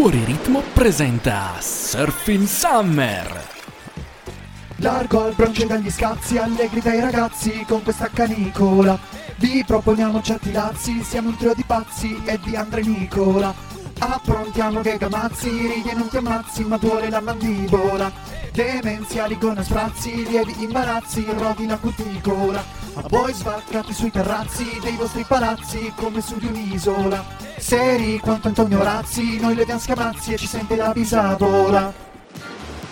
Fuori Ritmo presenta Surfing Summer. Largo al bronce dagli scazzi, allegri dai ragazzi con questa canicola. Vi proponiamo certi lazzi, siamo un trio di pazzi e di Andre Nicola. Approntiamo che gamazzi, ridi e non ti ammazzi, ma duole la mandibola. Demenziali con sprazzi, lievi imbarazzi, rodi la cuticola. A voi svaccati sui terrazzi dei vostri palazzi come su di un'isola. Seri quanto Antonio Razzi, noi le diamo scamazzi e ci sente la bisadola.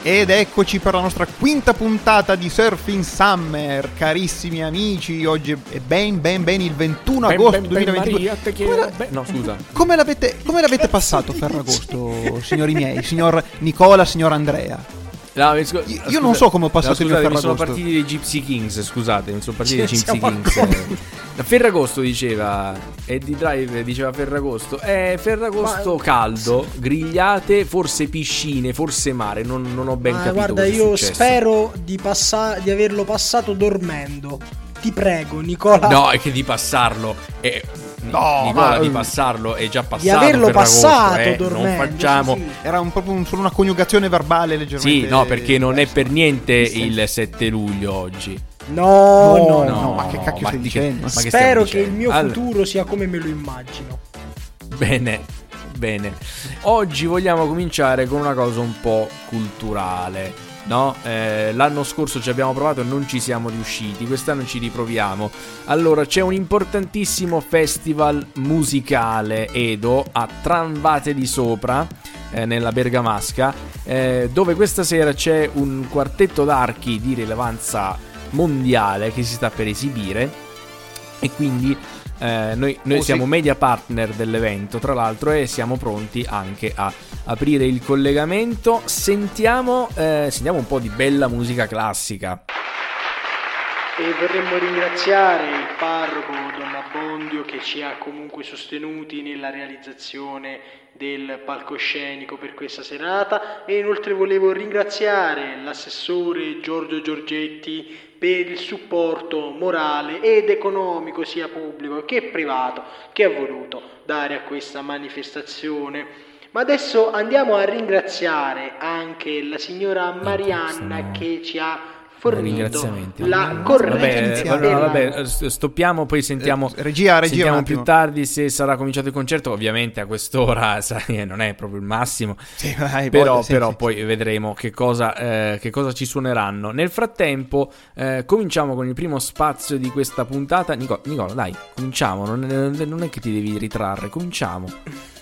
Ed eccoci per la nostra quinta puntata di Surfing Summer, carissimi amici. Oggi è ben ben ben il 21 Ben, agosto ben, ben, 2022. Maria, Come, la-. Beh, no, scusa. come l'avete, come l'avete passato Ferragosto, signori miei, signor Nicola, signor Andrea? No, mi scu- Io- io non so come ho passato il no, mio scusate, mi sono Ferragosto. partiti dei Gypsy Kings, scusate, mi sono partiti dei Gypsy siamo Kings. La Ferragosto diceva, Eddie Drive diceva Ferragosto. Eh, Ferragosto Ma- caldo, grigliate, forse piscine, forse mare, non, non ho ben Ma capito guarda, cosa è io successo. spero di, passa- di averlo passato dormendo. Ti prego, Nicola. No, è che di passarlo è... No, Nicola, ma- di passarlo è già passato di averlo passato eh, dormendo. Non facciamo... sì, sì. Era un, proprio un- solo una coniugazione verbale leggermente. Sì, no, perché non è per niente il 7 luglio oggi. No, No, no, no, ma che cacchio ma stai di dicendo? ma che Spero stiamo che il dicendo? mio Allora- futuro sia come me lo immagino. Bene, bene. Oggi vogliamo cominciare con una cosa un po' culturale. No? Eh, l'anno scorso ci abbiamo provato e non ci siamo riusciti. Quest'anno ci riproviamo. Allora, c'è un importantissimo festival musicale Edo a Tranvate di Sopra. eh, nella Bergamasca, eh, dove questa sera c'è un quartetto d'archi di rilevanza mondiale che si sta per esibire. E quindi eh, noi, noi Oh, siamo sì. media partner dell'evento, tra l'altro, e siamo pronti anche a aprire il collegamento. Sentiamo, eh, sentiamo un po' di bella musica classica. E vorremmo ringraziare il parroco Don Abbondio che ci ha comunque sostenuti nella realizzazione del palcoscenico per questa serata e inoltre volevo ringraziare l'assessore Giorgio Giorgetti per il supporto morale ed economico sia pubblico che privato che ha voluto dare a questa manifestazione. Ma adesso andiamo a ringraziare anche la signora Marianna che ci ha Fornito la corretta Vabbè, allora, vabbè, eh, st- stoppiamo, poi sentiamo. Eh, regia, regia, sentiamo più tardi se sarà cominciato il concerto. Ovviamente a quest'ora sai, non è proprio il massimo. Sì, hai Però, sì, però sì. poi vedremo che cosa, eh, che cosa ci suoneranno. Nel frattempo, eh, cominciamo con il primo spazio di questa puntata. Nico- Nicola, dai, cominciamo. Non è, non è che ti devi ritrarre, cominciamo.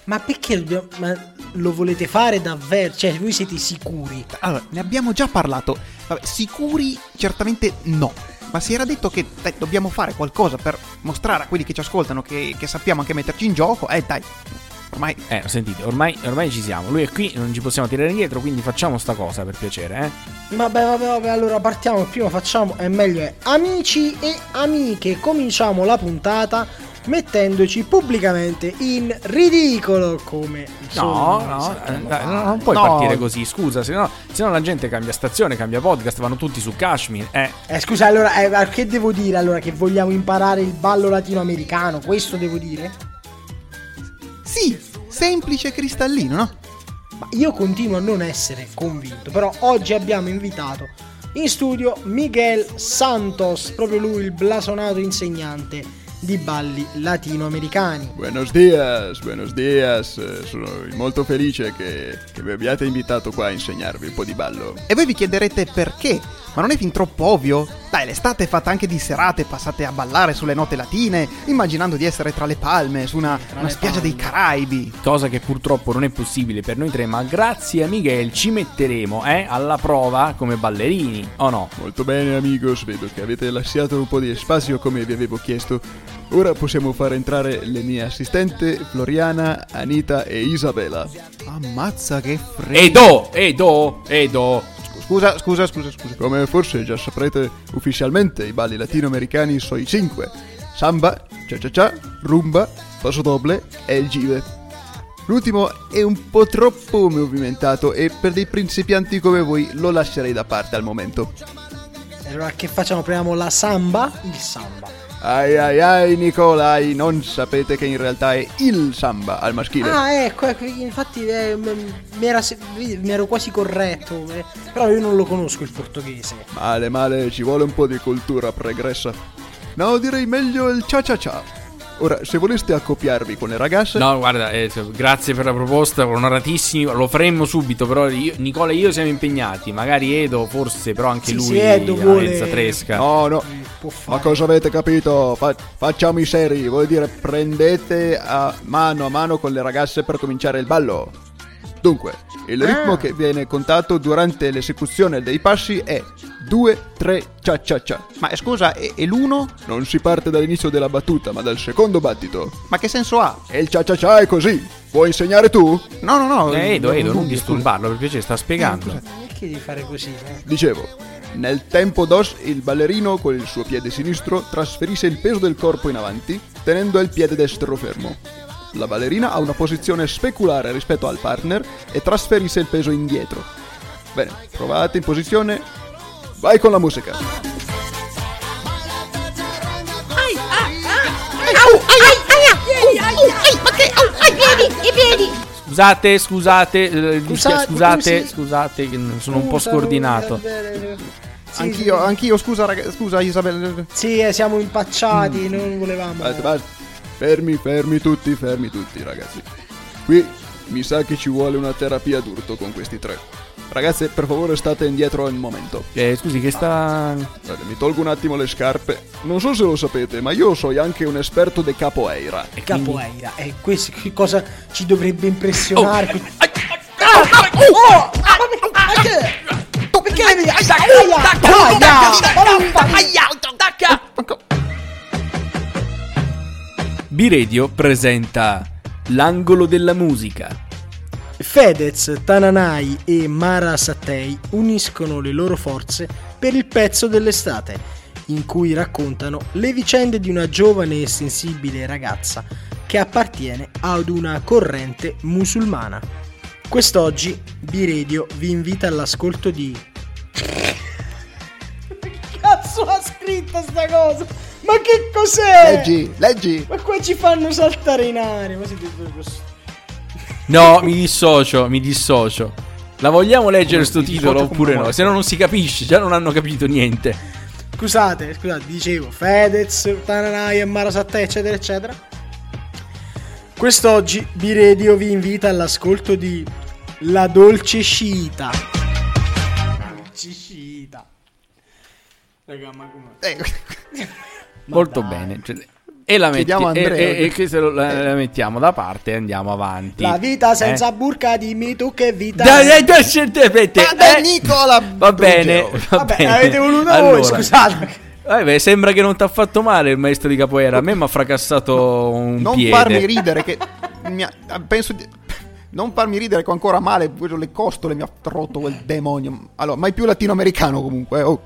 Ma perché dobbiamo- ma lo volete fare davvero? Cioè, voi siete sicuri? Allora, ne abbiamo già parlato. Vabbè, sicuri certamente no. Ma si era detto che dai, dobbiamo fare qualcosa per mostrare a quelli che ci ascoltano che, che sappiamo anche metterci in gioco. Eh dai, ormai Eh, sentite, ormai, ormai ci siamo. Lui è qui, non ci possiamo tirare indietro. Quindi facciamo sta cosa per piacere, eh. Vabbè, vabbè, vabbè, allora partiamo. Prima facciamo, è meglio è amici e amiche. Cominciamo la puntata mettendoci pubblicamente in ridicolo come No, no, eh, no, non puoi No. partire così, scusa, se no, se no la gente cambia stazione, cambia podcast, vanno tutti su Kashmir. Eh, Eh, scusa, allora, eh, che devo dire? Allora, che vogliamo imparare il ballo latinoamericano? Questo devo dire? sì, semplice e cristallino, no? Ma io continuo a non essere convinto, però oggi abbiamo invitato in studio Miguel Santos, proprio lui il blasonato insegnante di balli latinoamericani. Buenos dias, buenos dias, eh, sono molto felice che, che mi abbiate invitato qua a insegnarvi un po' di ballo. E voi vi chiederete perché? Ma non è fin troppo ovvio? Dai, l'estate è fatta anche di serate passate a ballare sulle note latine, immaginando di essere tra le palme, su una, una spiaggia palme. dei Caraibi. cosa che purtroppo non è possibile per noi tre, ma grazie a Miguel ci metteremo eh, alla prova come ballerini, o no? Molto bene amigos, vedo che avete lasciato un po' di spazio come vi avevo chiesto. Ora possiamo far entrare le mie assistenti Floriana, Anita e Isabella. Ammazza che freddo. Edo, Edo, Edo. Scusa, scusa, scusa, scusa. Come forse già saprete, ufficialmente i balli latinoamericani sono i cinque. Samba, cha-cha-cha, rumba, paso doble e il give. L'ultimo è un po' troppo movimentato e per dei principianti come voi lo lascerei da parte al momento. Allora che facciamo? Proviamo la samba? Il samba. Ai ai ai Nicolai, non sapete che in realtà è il samba al maschile. Ah, ecco, ecco, infatti eh, mi, era ero quasi corretto, eh, però io non lo conosco il portoghese. Male male, ci vuole un po' di cultura pregressa. No, direi meglio il cia cia cia. Ora, se voleste accoppiarvi con le ragazze... No, guarda, eh, grazie per la proposta, onoratissimi, lo faremmo subito, però io, Nicola e io siamo impegnati, magari Edo forse, però anche Sì, lui sì, Edo vuole- mezza tresca. No, no, fare. Ma cosa avete capito? Fa- facciamo i seri, vuol dire prendete a mano a mano con le ragazze per cominciare il ballo. Dunque, il ritmo Ah. che viene contato durante l'esecuzione dei passi è 2, 3, cia cia cia. Ma eh, scusa, e, e l'uno? Non si parte dall'inizio della battuta, ma dal secondo battito. Ma che senso ha? E il cia cia cia è così. Vuoi insegnare tu? No, no, no. Eh, Edo, non- Edo, non disturbarlo, per piacere, sta spiegando. Ma Perché devi fare così? eh? Dicevo, nel tempo dos il ballerino con il suo piede sinistro trasferisce il peso del corpo in avanti, tenendo il piede destro fermo. La ballerina ha una posizione speculare rispetto al partner e trasferisce il peso indietro. Bene, provate in posizione. Vai con la musica. I piedi! Scusate, scusate, eh, dispia- Scusate, scusate, scusi. scusate, che sono un po' scordinato. eh, sì, Anch'io, anch'io, scusa, raga, scusa Isabella. Sì, eh, siamo impacciati, non volevamo. Basta, basta. Fermi, fermi tutti, fermi tutti, ragazzi. Qui mi sa che ci vuole una terapia d'urto con questi tre. Ragazze, per favore state indietro un momento. Eh, scusi, che sta... Guarda, mi tolgo un attimo le scarpe. Non so se lo sapete, ma io sono anche un esperto di capoeira. e Capoeira, e questo che cosa ci dovrebbe impressionare? Oh, Oh! Ah, ma perché? Perché devi... Aia! Aia! B-Radio presenta L'angolo della musica. Fedez, Tananai e Mara Sattei uniscono le loro forze per il pezzo dell'estate, in cui raccontano le vicende di una giovane e sensibile ragazza che appartiene ad una corrente musulmana. Quest'oggi B-Radio vi invita all'ascolto di... Cazzo ha scritto sta cosa? Ma che cos'è? Leggi, leggi. Ma qua ci fanno saltare in aria. Ma siete questo? No, mi dissocio, mi dissocio. La vogliamo leggere sto titolo oppure no? Se no non si capisce, già non hanno capito niente. Scusate, scusate, dicevo Fedez, Tananai e Marasattei, eccetera, eccetera. Quest'oggi B-Radio vi invita all'ascolto di La Dolce Scita. Dolce Scita. Raga, ma come... Molto bene. cioè, e la, metti, e, Andrea. e- e lo- la, la mettiamo da parte e andiamo avanti. La vita senza Eh? burca, dimmi tu che vita Dai, dai, dai, certamente, Vabbè, eh? Nicola! Va bene, va Vabbè, bene. avete voluto Allora, voi, scusate. eh, beh, sembra che non ti ha fatto male il maestro di capoeira. A me mi ha fracassato un Non piede. farmi ridere che mi ha- penso di... Non farmi ridere che ho ancora male, quello- le costole mi ha rotto quel demonio. Allora, mai più latinoamericano comunque. eh, Oh.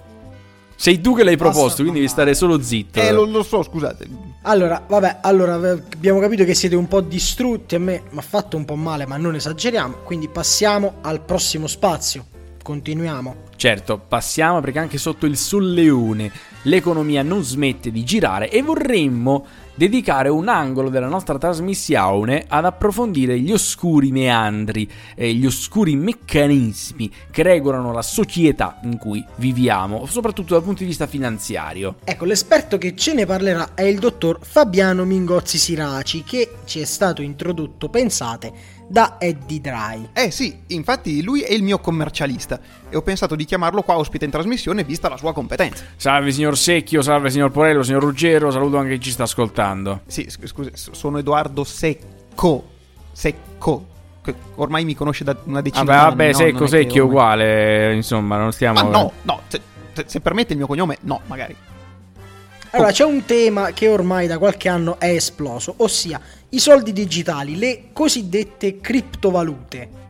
Sei tu che l'hai proposto, quindi devi stare solo zitto. Eh, lo, lo so, scusate. Allora, vabbè, allora v- abbiamo capito che siete un po' distrutti. A me mi ha fatto un po' male, ma non esageriamo. Quindi passiamo al prossimo spazio. Continuiamo. Certo, passiamo perché anche sotto il solleone l'economia non smette di girare e vorremmo dedicare un angolo della nostra trasmissione ad approfondire gli oscuri meandri e gli oscuri meccanismi che regolano la società in cui viviamo, soprattutto dal punto di vista finanziario. Ecco, l'esperto che ce ne parlerà è il dottor Fabiano Mingozzi Siraci, che ci è stato introdotto, pensate, da Eddie Dry. Eh sì, infatti lui è il mio commercialista e ho pensato di chiamarlo qua ospite in trasmissione vista la sua competenza. Salve signor Secchio, salve signor Porello, signor Ruggero, saluto anche chi ci sta ascoltando. Sì, sc- scusi, s- sono Edoardo Secco. Secco. Che ormai mi conosce da una decina Vabbè, d'anni. vabbè, no? secco, secchio ormai- uguale, insomma, non stiamo... Ma no, no, se- se permette il mio cognome, no, magari. Allora, c'è un tema che ormai da qualche anno è esploso, ossia i soldi digitali, le cosiddette criptovalute.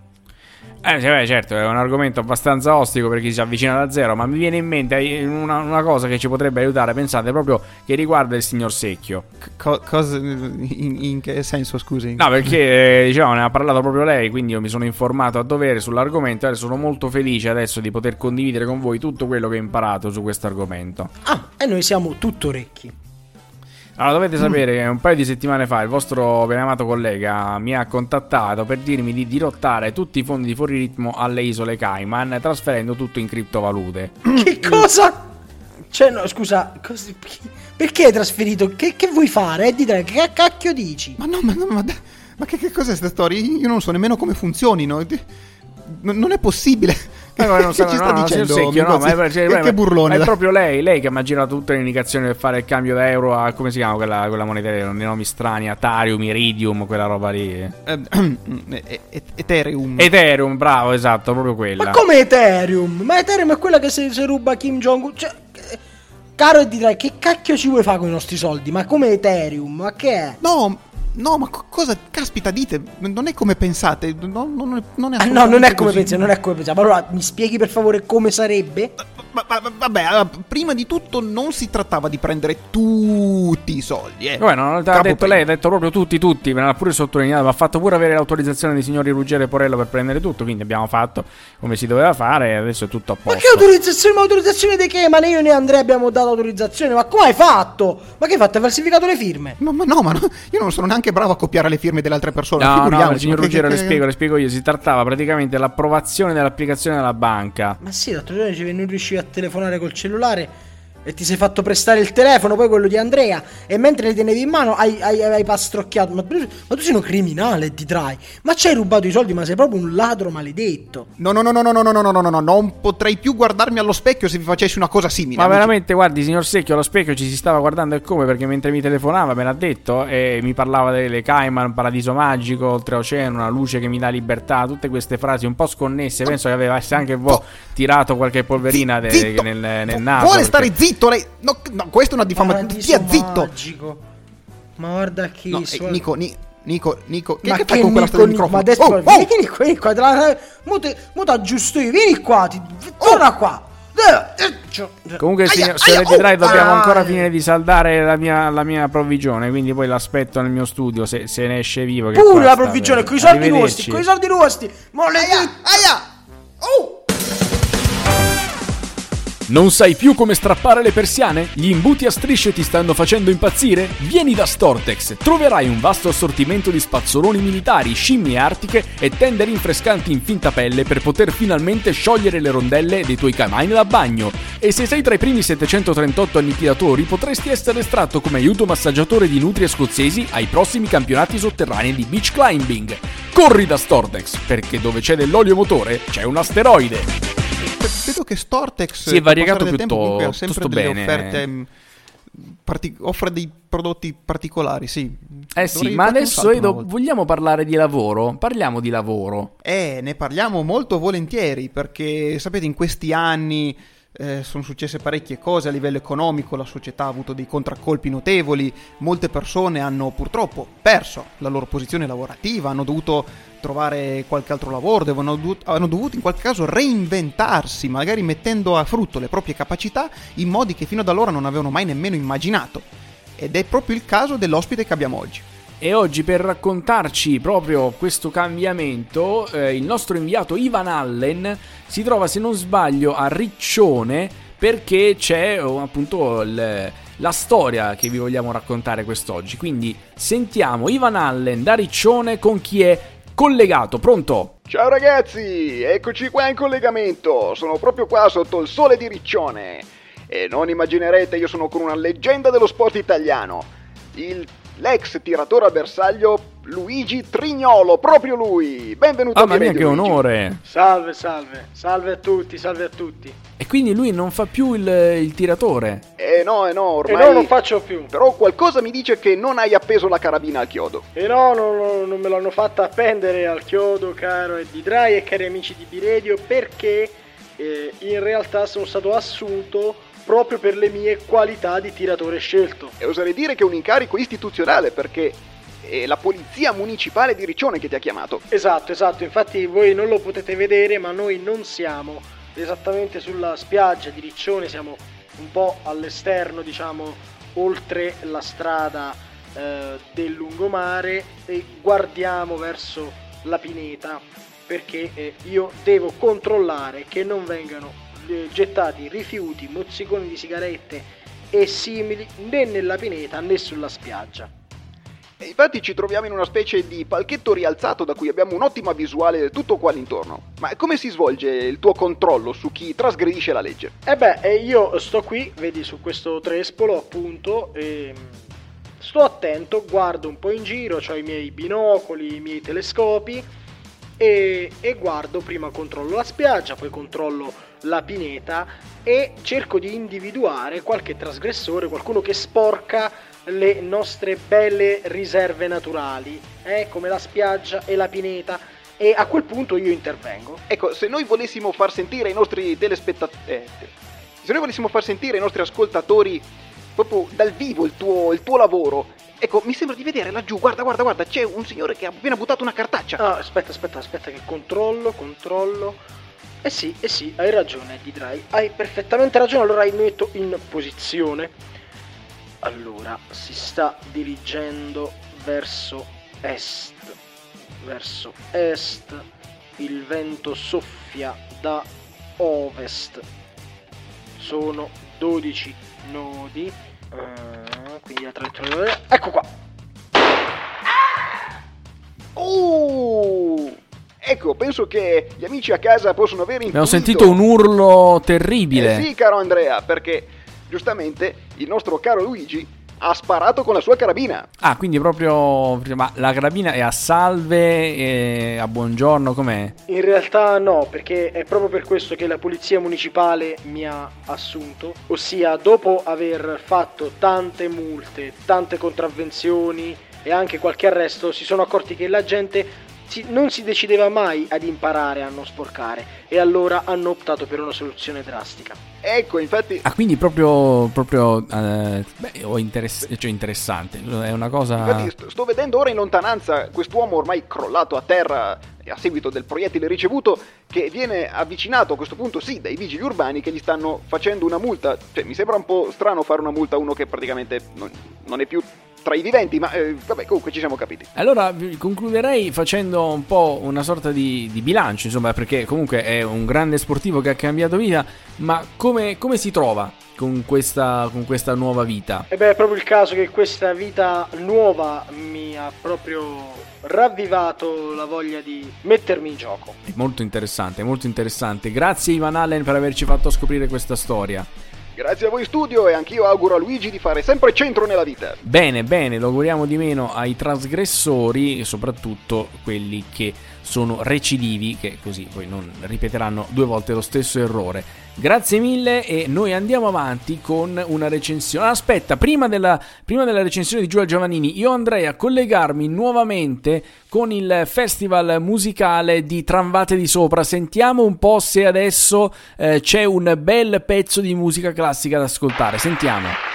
Eh, beh, certo, è un argomento abbastanza ostico per chi si avvicina da zero, ma mi viene in mente eh, una, una cosa che ci potrebbe aiutare, pensate, proprio che riguarda il signor Secchio. Co- cosa, in, in che senso, scusi? No, perché, eh, diciamo, ne ha parlato proprio lei, quindi io mi sono informato a dovere sull'argomento e sono molto felice adesso di poter condividere con voi tutto quello che ho imparato su questo argomento. Ah, e noi siamo tutto orecchi. Allora, dovete sapere che un paio di settimane fa il vostro benamato collega mi ha contattato per dirmi di dirottare tutti i fondi di fuori ritmo alle isole Cayman, trasferendo tutto in criptovalute. Che cosa? Cioè, no, scusa, cos- perché hai trasferito? Che, che vuoi fare? Eh, dite, che cacchio dici? Ma no, ma, no, ma, ma che, che cos'è questa storia? Io non so nemmeno come funzionino. Non è possibile. Eh, ma non so, ci sta no, dicendo? Secchio, no, ma è, cioè, che, ma- che burlone. ma è proprio lei, lei che mi ha girato tutte le indicazioni per fare il cambio da euro a come si chiama quella, quella moneta, dei nomi strani, Atarium, Iridium, quella roba lì. Eh, eh, eh, Ethereum. Ethereum, bravo, esatto, proprio quella. Ma come Ethereum? Ma Ethereum è quella che se, se ruba Kim Jong-un. Cioè, caro e dirai, che cacchio ci vuoi fare con i nostri soldi? Ma come Ethereum? Ma che è? No, no, ma co- cosa? Caspita, dite, non è come pensate. No, no, non è, non è Ah, no, non è come così. pensi, non è come pensiamo. Allora, mi spieghi per favore come sarebbe? Ma- ma- ma- vabbè, allora, prima di tutto non si trattava di prendere tutti i soldi, eh. Come non l'ha detto lei, ha detto proprio tutti, tutti, me l'ha pure sottolineato, ma ha fatto pure avere l'autorizzazione dei signori Ruggero e Porello per prendere tutto, quindi abbiamo fatto come si doveva fare e adesso è tutto a Ma posto. che autorizzazione? Ma autorizzazione di che? Ma io né Andrea abbiamo dato autorizzazione. Ma come hai fatto? Ma che hai fatto? Hai falsificato le firme? Ma, ma no, ma no, io non sono neanche bravo a copiare le firme delle altre persone. No, no, figuriamoci, signor ma che- Ruggero, che- le spiego, le spiego io. Si trattava praticamente dell'approvazione dell'applicazione della banca. Ma sì, l'altro giorno dicevi non riuscivi a telefonare col cellulare e ti sei fatto prestare il telefono, poi quello di Andrea, e mentre li tenevi in mano hai, hai, hai pastrocchiato. Ma, tu- ma tu sei un criminale, ti trai. Ma ci hai rubato i soldi, ma sei proprio un ladro maledetto. No, no, no, no, no, no, no, no, no, no, no, non potrei più guardarmi allo specchio se vi facessi una cosa simile. Ma amici. veramente, guardi, signor Secchio, allo specchio ci si stava guardando e come perché mentre mi telefonava me l'ha detto e mi parlava delle Cayman, paradiso magico, oltreoceano, una luce che mi dà libertà, tutte queste frasi un po' sconnesse. Penso che avesse anche voi tirato qualche polverina de- Zitto! nel, nel naso. Vuole perché- stare zitto lei? No, no, questa è una diffamazione. Stia zitto. magico. Ma guarda che No, eh, suona- Nico, Ni- Nico, Nico, che, ma che che fai con quella storia del Nico, microfono? ma adesso Oh, oh! vieni qua, vieni qua, te la, mo, te, mo t'aggiusto io, vieni qua, ti, torna qua. Eh, eh, cioè, Comunque, Aia, signor, aia, signor oh, dobbiamo ancora eh. finire di saldare la mia, la mia provvigione. Quindi poi l'aspetto nel mio studio se, se ne esce vivo. che Pure la provvigione, eh. con i soldi nostri, con i soldi nostri. Maledetto. Aia! Oh! Non sai più come strappare le persiane? Gli imbuti a strisce ti stanno facendo impazzire? Vieni da Stortex, troverai un vasto assortimento di spazzoloni militari, scimmie artiche e tende rinfrescanti in finta pelle per poter finalmente sciogliere le rondelle dei tuoi camaini da bagno. E se sei tra i primi 738 annichilatori, potresti essere estratto come aiuto massaggiatore di nutrie scozzesi ai prossimi campionati sotterranei di beach climbing. Corri da Stortex, perché dove c'è dell'olio motore c'è un asteroide. Vedo che Stortex Si è variegato comunque, ha piuttosto sempre delle bene. offerte mh, parti- offre dei prodotti particolari, sì. Eh sì, ma adesso Edo, vogliamo parlare di lavoro? Parliamo di lavoro. Eh, ne parliamo molto volentieri perché sapete in questi anni eh, sono successe parecchie cose a livello economico, la società ha avuto dei contraccolpi notevoli, molte persone hanno purtroppo perso la loro posizione lavorativa, hanno dovuto trovare qualche altro lavoro, devono hanno dovuto in qualche caso reinventarsi, magari mettendo a frutto le proprie capacità in modi che fino ad allora non avevano mai nemmeno immaginato. Ed è proprio il caso dell'ospite che abbiamo oggi. E oggi per raccontarci proprio questo cambiamento, eh, il nostro inviato Ivan Allen si trova, se non sbaglio, a Riccione perché c'è oh, appunto il- la storia che vi vogliamo raccontare quest'oggi. Quindi sentiamo Ivan Allen da Riccione con chi è collegato. Pronto? Ciao ragazzi, eccoci qua in collegamento. Sono proprio qua sotto il sole di Riccione. E non immaginerete, io sono con una leggenda dello sport italiano. Il, l'ex tiratore a bersaglio Luigi Trignolo, proprio lui. Benvenuto a Mamma mia, che Luigi. onore! Salve, salve, salve a tutti, salve a tutti. E quindi lui non fa più il, il tiratore. Eh no, eh no, E ormai... no, non faccio più. Però qualcosa mi dice che non hai appeso la carabina al chiodo. E no, no, no, non me l'hanno fatta appendere al chiodo, caro Eddie Dry e cari amici di Biredio, perché eh, in realtà sono stato assunto proprio per le mie qualità di tiratore scelto. E oserei dire che è un incarico istituzionale perché è la polizia municipale di Riccione che ti ha chiamato. Esatto, esatto, infatti voi non lo potete vedere, ma noi non siamo esattamente sulla spiaggia di Riccione, siamo un po' all'esterno, diciamo, oltre la strada eh, del lungomare e guardiamo verso la pineta perché eh, io devo controllare che non vengano eh, gettati rifiuti, mozziconi di sigarette e simili né nella pineta né sulla spiaggia. E infatti ci troviamo in una specie di palchetto rialzato da cui abbiamo un'ottima visuale del tutto qua all'intorno. Ma come si svolge il tuo controllo su chi trasgredisce la legge? E beh, eh, io sto qui, vedi su questo trespolo appunto, e sto attento, guardo un po' in giro, ho i miei binocoli, i miei telescopi e, e guardo, prima controllo la spiaggia, poi controllo la pineta e cerco di individuare qualche trasgressore, qualcuno che sporca le nostre belle riserve naturali, eh, come la spiaggia e la pineta. E a quel punto io intervengo. Ecco, se noi volessimo far sentire ai nostri telespettatori... Eh, se noi volessimo far sentire ai nostri ascoltatori proprio dal vivo il tuo, il tuo lavoro, ecco, mi sembra di vedere laggiù, guarda, guarda, guarda, c'è un signore che ha appena buttato una cartaccia. Ah, aspetta, aspetta, aspetta che controllo, controllo. Eh sì, eh sì, hai ragione, Dry. Hai perfettamente ragione, allora mi metto in posizione. Allora, si sta dirigendo verso est. Verso est. Il vento soffia da ovest. Sono 12 nodi. eh, quindi la traiettoria. Ecco qua. Oh! Ecco, penso che gli amici a casa possono avere Abbiamo intuito- sentito un urlo terribile. Eh sì, caro Andrea, perché giustamente il nostro caro Luigi ha sparato con la sua carabina. Ah, quindi proprio. Ma la carabina è a salve, e a buongiorno, com'è? In realtà no, perché è proprio per questo che la polizia municipale mi ha assunto, ossia dopo aver fatto tante multe, tante contravvenzioni e anche qualche arresto, si sono accorti che la gente si- non si decideva mai ad imparare a non sporcare e allora hanno optato per una soluzione drastica. Ecco, infatti, Ah, quindi proprio. proprio eh, beh, o interess- cioè interessante. È una cosa. infatti sto, sto vedendo ora in lontananza quest'uomo ormai crollato a terra a seguito del proiettile ricevuto che viene avvicinato a questo punto sì dai vigili urbani che gli stanno facendo una multa. Cioè, mi sembra un po' strano fare una multa a uno che praticamente non, non è più tra i viventi, ma eh, vabbè, comunque ci siamo capiti. Allora concluderei facendo un po' una sorta di, di bilancio, insomma, perché comunque è un grande sportivo che ha cambiato vita, ma come, come si trova con questa, con questa nuova vita? E beh, è proprio il caso che questa vita nuova mi ha proprio ravvivato la voglia di mettermi in gioco. È molto interessante, molto interessante. Grazie Ivan Allen per averci fatto scoprire questa storia. Grazie a voi studio e anch'io auguro a Luigi di fare sempre centro nella vita. Bene, bene, lo auguriamo di meno ai trasgressori e soprattutto quelli che sono recidivi, che così poi non ripeteranno due volte lo stesso errore. Grazie mille e noi andiamo avanti con una recensione. Ah, Aspetta, prima della, prima della recensione di Giulia Giovannini, io andrei a collegarmi nuovamente con il festival musicale di Tramvate di Sopra. Sentiamo un po' se adesso eh, c'è un bel pezzo di musica classica da ascoltare. Sentiamo.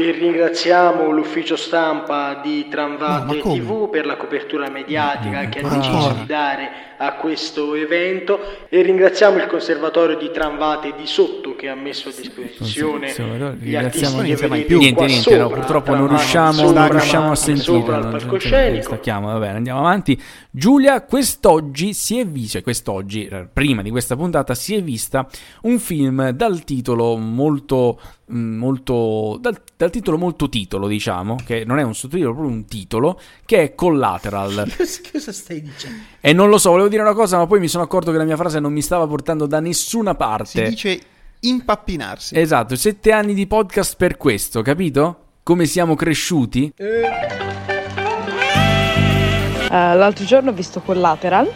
E ringraziamo l'ufficio stampa di No, Tramvate come? TV per la copertura mediatica che ha deciso ancora? di dare a questo evento e ringraziamo il conservatorio di Tramvate di sotto che ha messo a disposizione Conservatorio, gli ringraziamo- artisti non che mai più. Niente, niente, no, sopra, purtroppo non riusciamo, sopra, non riusciamo a sentire. no, palcoscenico. Stacchiamo, va bene, andiamo avanti. Giulia, quest'oggi si è vista, cioè quest'oggi, eh, prima di questa puntata, si è vista un film dal titolo molto, mm, molto, dal, dal titolo molto titolo, diciamo, che non è un sottotitolo, proprio un titolo, che è Collateral. Cosa stai dicendo? E non lo so, volevo dire una cosa, ma poi mi sono accorto che la mia frase non mi stava portando da nessuna Si parte. dice impappinarsi. Esatto, sette anni di podcast per questo, capito? Come siamo cresciuti? Eh, l'altro giorno ho visto Collateral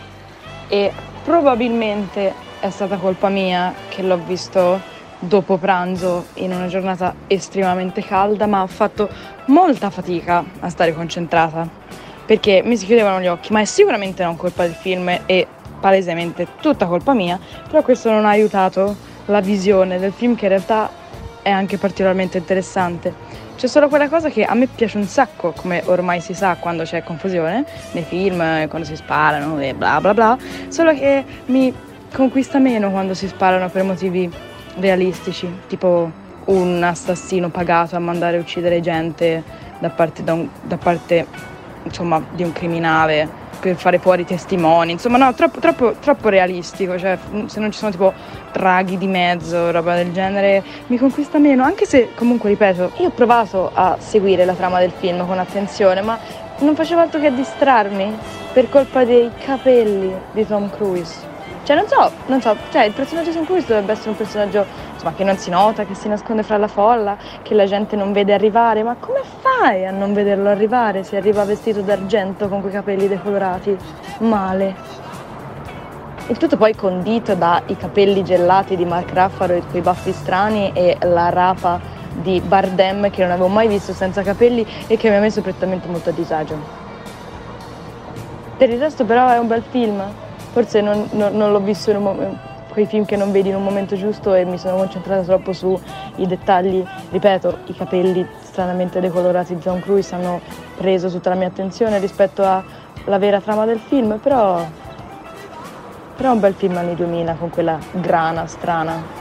e probabilmente è stata colpa mia che l'ho visto dopo pranzo in una giornata estremamente calda, ma ho fatto molta fatica a stare concentrata perché mi si chiudevano gli occhi, ma è sicuramente non colpa del film e palesemente tutta colpa mia, però questo non ha aiutato la visione del film che in realtà è anche particolarmente interessante. C'è solo quella cosa che a me piace un sacco, come ormai si sa quando c'è confusione nei film, quando si sparano e bla bla bla, solo che mi conquista meno quando si sparano per motivi realistici, tipo un assassino pagato a mandare a uccidere gente da parte, da un- da parte, insomma, di un criminale per fare fuori i testimoni, insomma no, troppo, troppo, troppo realistico, cioè se non ci sono tipo draghi di mezzo, roba del genere, mi conquista meno, anche se comunque ripeto, io ho provato a seguire la trama del film con attenzione, ma non facevo altro che distrarmi per colpa dei capelli di Tom Cruise. Cioè non so, non so, cioè il personaggio Tom Cruise dovrebbe essere un personaggio insomma, che non si nota, che si nasconde fra la folla, che la gente non vede arrivare, ma come fai a non vederlo arrivare se arriva vestito d'argento con quei capelli decolorati? Male. Il tutto poi condito dai capelli gelati di Mark Raffaro e quei baffi strani e la rapa di Bardem che non avevo mai visto senza capelli e che mi ha messo prettamente molto a disagio. Per il resto però è un bel film, forse non, non- non l'ho visto in un momento quei film che non vedi in un momento giusto e mi sono concentrata troppo sui dettagli, ripeto, i capelli stranamente decolorati di Tom Cruise hanno preso tutta la mia attenzione rispetto alla vera trama del film, però, però è un bel film anni 2000 con quella grana strana.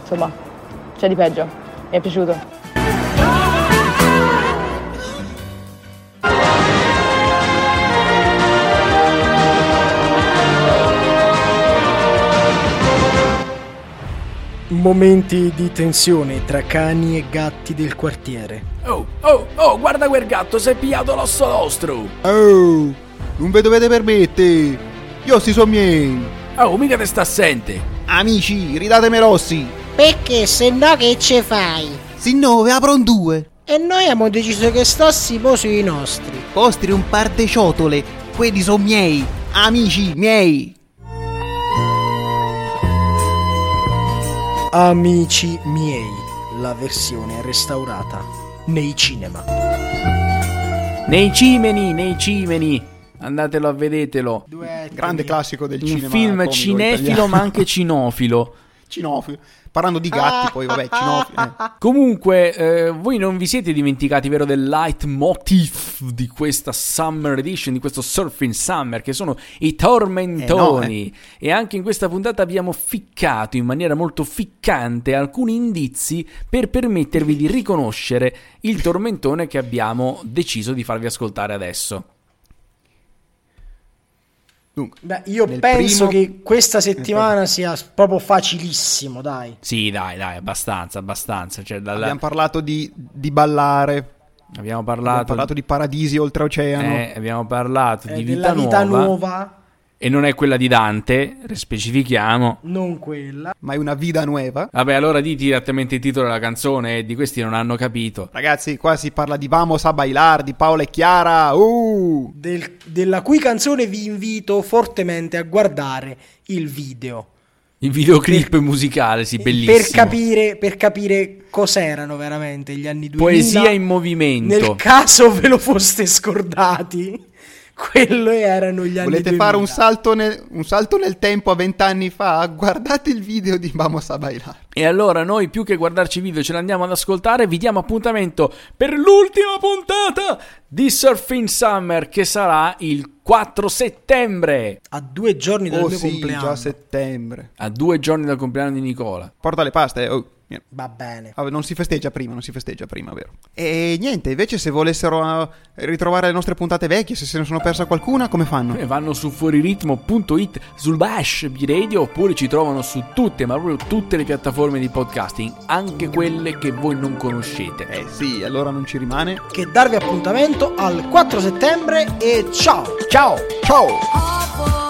Insomma, c'è di peggio, mi è piaciuto. Momenti di tensione tra cani e gatti del quartiere. Oh, oh, oh, guarda quel gatto, si è pigliato l'osso nostro. Oh, non ve dovete permettere. Io si sono miei. Oh, mica te sta assente. Amici, ridatemi rossi. Perché se no che ce fai? Se no, ve apro un due. E noi abbiamo deciso che stassimo sui nostri. Vostri un par de ciotole. Quelli sono miei. Amici miei. Amici miei, la versione restaurata nei cinema. Nei cimeni, nei cimeni. Andatelo a vedetelo. Grande classico del Un cinema. film comico cinefilo italiano. ma anche cinofilo. Cinofilo. Parlando di gatti, poi vabbè, cinofilo. eh. Comunque, eh, voi non vi siete dimenticati, vero, del leitmotiv di questa Summer Edition, di questo Surfing Summer, che sono i tormentoni. E anche in questa puntata abbiamo ficcato in maniera molto ficcante alcuni indizi per permettervi di riconoscere il tormentone che abbiamo deciso di farvi ascoltare adesso. Dunque, Beh, io penso primo- che questa settimana sia proprio facilissimo, dai. Sì, dai, dai, abbastanza, abbastanza. Cioè, dalla- abbiamo parlato di, di ballare. abbiamo Abbiamo parlato, parlato di paradisi oltreoceano. eh, abbiamo parlato Eh, di vita, vita nuova, nuova, e non è quella di Dante, specifichiamo. non quella. Ma è una vida nuova. Vabbè, allora di direttamente il titolo della canzone, di questi non hanno capito. Ragazzi, qua si parla di Vamos a bailar, di Paola e Chiara. Uh! del- della cui canzone vi invito fortemente a guardare il video. Il videoclip musicale, sì, bellissimo. Per capire, per capire cos'erano veramente gli anni 2000. Poesia in movimento. Nel caso ve lo foste scordati, quello erano gli anni Volete 2000. fare un salto, nel, un salto nel tempo a vent'anni fa? Guardate il video di Vamos a bailar. E allora noi più che guardarci video ce l'andiamo ad ascoltare, vi diamo appuntamento per l'ultima puntata di Surfing Summer che sarà il 4 settembre, A due giorni dal Oh mio sì, compleanno. già a settembre. a due giorni dal compleanno di Nicola. Porta le paste. Oh. Va bene. Vabbè, non si festeggia prima, non si festeggia prima, vero? E niente, invece se volessero eh, ritrovare le nostre puntate vecchie, se se ne sono persa qualcuna, come fanno? E vanno su fuoriritmo.it sul Bash B-Radio oppure ci trovano su tutte, ma proprio tutte le piattaforme di podcasting, anche quelle che voi non conoscete. Eh sì, allora non ci rimane. Che darvi appuntamento al 4 settembre e ciao! Ciao! Ciao!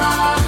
love.